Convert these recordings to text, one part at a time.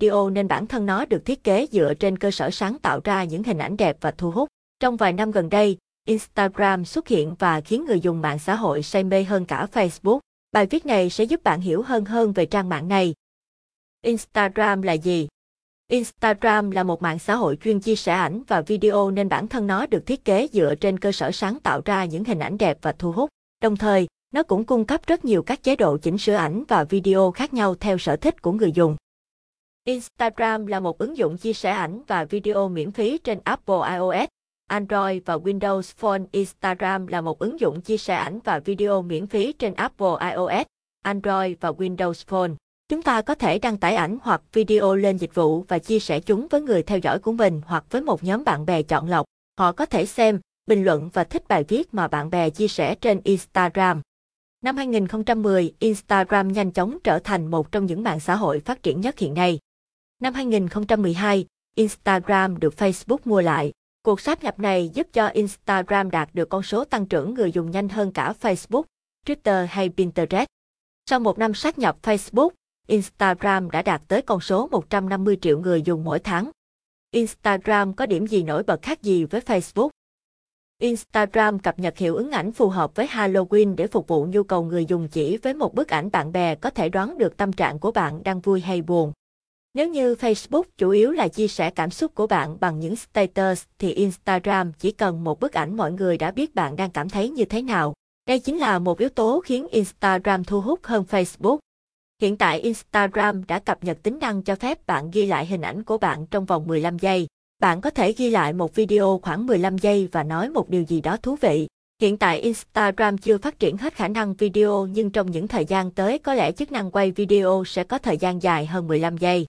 video nên bản thân nó được thiết kế dựa trên cơ sở sáng tạo ra những hình ảnh đẹp và thu hút. Trong vài năm gần đây, Instagram xuất hiện và khiến người dùng mạng xã hội say mê hơn cả Facebook. Bài viết này sẽ giúp bạn hiểu hơn hơn về trang mạng này. Instagram là gì? Instagram là một mạng xã hội chuyên chia sẻ ảnh và video nên bản thân nó được thiết kế dựa trên cơ sở sáng tạo ra những hình ảnh đẹp và thu hút. Đồng thời, nó cũng cung cấp rất nhiều các chế độ chỉnh sửa ảnh và video khác nhau theo sở thích của người dùng. Instagram là một ứng dụng chia sẻ ảnh và video miễn phí trên Apple iOS, Android và Windows Phone. Instagram là một ứng dụng chia sẻ ảnh và video miễn phí trên Apple iOS, Android và Windows Phone. Chúng ta có thể đăng tải ảnh hoặc video lên dịch vụ và chia sẻ chúng với người theo dõi của mình hoặc với một nhóm bạn bè chọn lọc. Họ có thể xem, bình luận và thích bài viết mà bạn bè chia sẻ trên Instagram. Năm 2010, Instagram nhanh chóng trở thành một trong những mạng xã hội phát triển nhất hiện nay. Năm 2012, Instagram được Facebook mua lại. Cuộc sáp nhập này giúp cho Instagram đạt được con số tăng trưởng người dùng nhanh hơn cả Facebook, Twitter hay Pinterest. Sau một năm sát nhập Facebook, Instagram đã đạt tới con số 150 triệu người dùng mỗi tháng. Instagram có điểm gì nổi bật khác gì với Facebook? Instagram cập nhật hiệu ứng ảnh phù hợp với Halloween để phục vụ nhu cầu người dùng chỉ với một bức ảnh bạn bè có thể đoán được tâm trạng của bạn đang vui hay buồn. Nếu như Facebook chủ yếu là chia sẻ cảm xúc của bạn bằng những status thì Instagram chỉ cần một bức ảnh mọi người đã biết bạn đang cảm thấy như thế nào. Đây chính là một yếu tố khiến Instagram thu hút hơn Facebook. Hiện tại Instagram đã cập nhật tính năng cho phép bạn ghi lại hình ảnh của bạn trong vòng 15 giây. Bạn có thể ghi lại một video khoảng 15 giây và nói một điều gì đó thú vị. Hiện tại Instagram chưa phát triển hết khả năng video nhưng trong những thời gian tới có lẽ chức năng quay video sẽ có thời gian dài hơn 15 giây.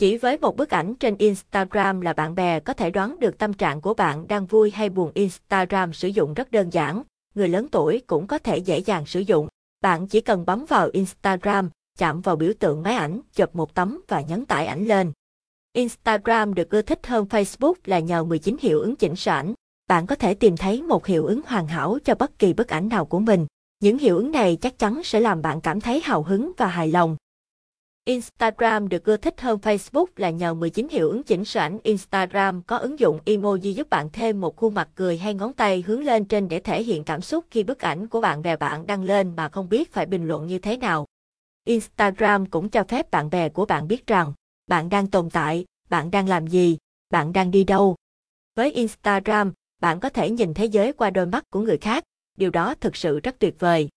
Chỉ với một bức ảnh trên Instagram là bạn bè có thể đoán được tâm trạng của bạn đang vui hay buồn. Instagram sử dụng rất đơn giản, người lớn tuổi cũng có thể dễ dàng sử dụng. Bạn chỉ cần bấm vào Instagram, chạm vào biểu tượng máy ảnh, chụp một tấm và nhấn tải ảnh lên. Instagram được ưa thích hơn Facebook là nhờ 19 hiệu ứng chỉnh sửa ảnh. Bạn có thể tìm thấy một hiệu ứng hoàn hảo cho bất kỳ bức ảnh nào của mình. Những hiệu ứng này chắc chắn sẽ làm bạn cảm thấy hào hứng và hài lòng. Instagram được ưa thích hơn Facebook là nhờ 19 hiệu ứng chỉnh sửa ảnh. Instagram có ứng dụng emoji giúp bạn thêm một khuôn mặt cười hay ngón tay hướng lên trên để thể hiện cảm xúc khi bức ảnh của bạn bè bạn đăng lên mà không biết phải bình luận như thế nào. Instagram cũng cho phép bạn bè của bạn biết rằng bạn đang tồn tại, bạn đang làm gì, bạn đang đi đâu. Với Instagram, bạn có thể nhìn thế giới qua đôi mắt của người khác, điều đó thực sự rất tuyệt vời.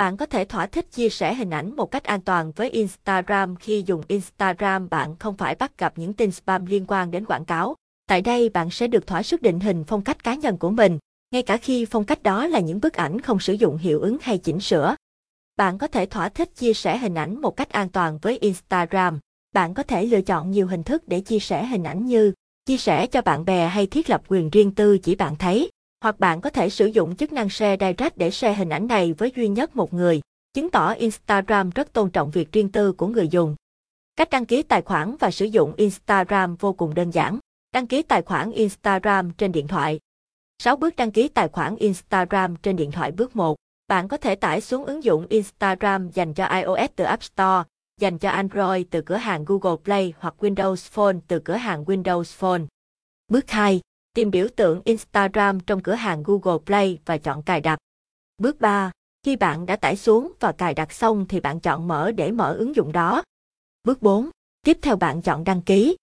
Bạn có thể thỏa thích chia sẻ hình ảnh một cách an toàn với Instagram khi dùng Instagram bạn không phải bắt gặp những tin spam liên quan đến quảng cáo. Tại đây bạn sẽ được thỏa sức định hình phong cách cá nhân của mình, ngay cả khi phong cách đó là những bức ảnh không sử dụng hiệu ứng hay chỉnh sửa. Bạn có thể thỏa thích chia sẻ hình ảnh một cách an toàn với Instagram. Bạn có thể lựa chọn nhiều hình thức để chia sẻ hình ảnh như chia sẻ cho bạn bè hay thiết lập quyền riêng tư chỉ bạn thấy. Hoặc bạn có thể sử dụng chức năng Share Direct để share hình ảnh này với duy nhất một người, chứng tỏ Instagram rất tôn trọng việc riêng tư của người dùng. Cách đăng ký tài khoản và sử dụng Instagram vô cùng đơn giản. Đăng ký tài khoản Instagram trên điện thoại. 6 bước đăng ký tài khoản Instagram trên điện thoại bước 1. Bạn có thể tải xuống ứng dụng Instagram dành cho iOS từ App Store, dành cho Android từ cửa hàng Google Play hoặc Windows Phone từ cửa hàng Windows Phone. Bước 2. Tìm biểu tượng Instagram trong cửa hàng Google Play và chọn cài đặt. Bước 3. Khi bạn đã tải xuống và cài đặt xong thì bạn chọn mở để mở ứng dụng đó. Bước 4. Tiếp theo bạn chọn đăng ký.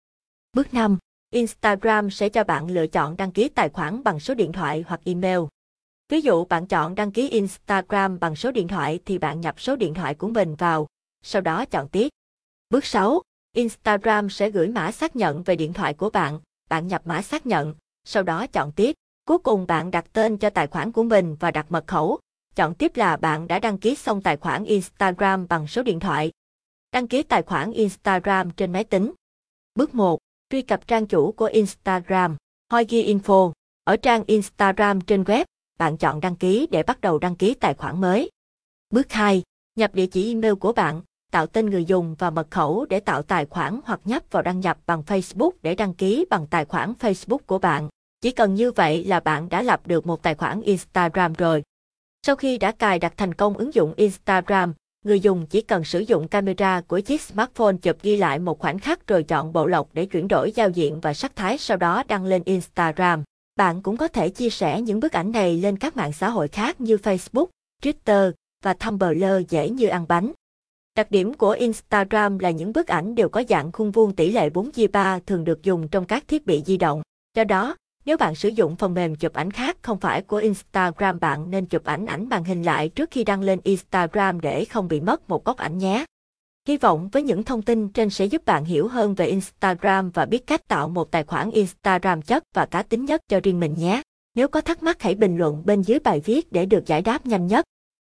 Bước 5. Instagram sẽ cho bạn lựa chọn đăng ký tài khoản bằng số điện thoại hoặc email. Ví dụ bạn chọn đăng ký Instagram bằng số điện thoại thì bạn nhập số điện thoại của mình vào, sau đó chọn tiếp. Bước 6. Instagram sẽ gửi mã xác nhận về điện thoại của bạn, bạn nhập mã xác nhận, sau đó chọn tiếp. Cuối cùng bạn đặt tên cho tài khoản của mình và đặt mật khẩu. Chọn tiếp là bạn đã đăng ký xong tài khoản Instagram bằng số điện thoại. Đăng ký tài khoản Instagram trên máy tính. Bước 1. Truy cập trang chủ của Instagram. Hoigi Info. Ở trang Instagram trên web, bạn chọn đăng ký để bắt đầu đăng ký tài khoản mới. Bước 2. Nhập địa chỉ email của bạn, tạo tên người dùng và mật khẩu để tạo tài khoản hoặc nhấp vào đăng nhập bằng Facebook để đăng ký bằng tài khoản Facebook của bạn. Chỉ cần như vậy là bạn đã lập được một tài khoản Instagram rồi. Sau khi đã cài đặt thành công ứng dụng Instagram, Người dùng chỉ cần sử dụng camera của chiếc smartphone chụp ghi lại một khoảnh khắc rồi chọn bộ lọc để chuyển đổi giao diện và sắc thái sau đó đăng lên Instagram. Bạn cũng có thể chia sẻ những bức ảnh này lên các mạng xã hội khác như Facebook, Twitter và Tumblr dễ như ăn bánh. Đặc điểm của Instagram là những bức ảnh đều có dạng khung vuông tỷ lệ 4 chia 3 thường được dùng trong các thiết bị di động. Do đó, nếu bạn sử dụng phần mềm chụp ảnh khác không phải của Instagram bạn nên chụp ảnh ảnh màn hình lại trước khi đăng lên Instagram để không bị mất một góc ảnh nhé. Hy vọng với những thông tin trên sẽ giúp bạn hiểu hơn về Instagram và biết cách tạo một tài khoản Instagram chất và cá tính nhất cho riêng mình nhé. Nếu có thắc mắc hãy bình luận bên dưới bài viết để được giải đáp nhanh nhất.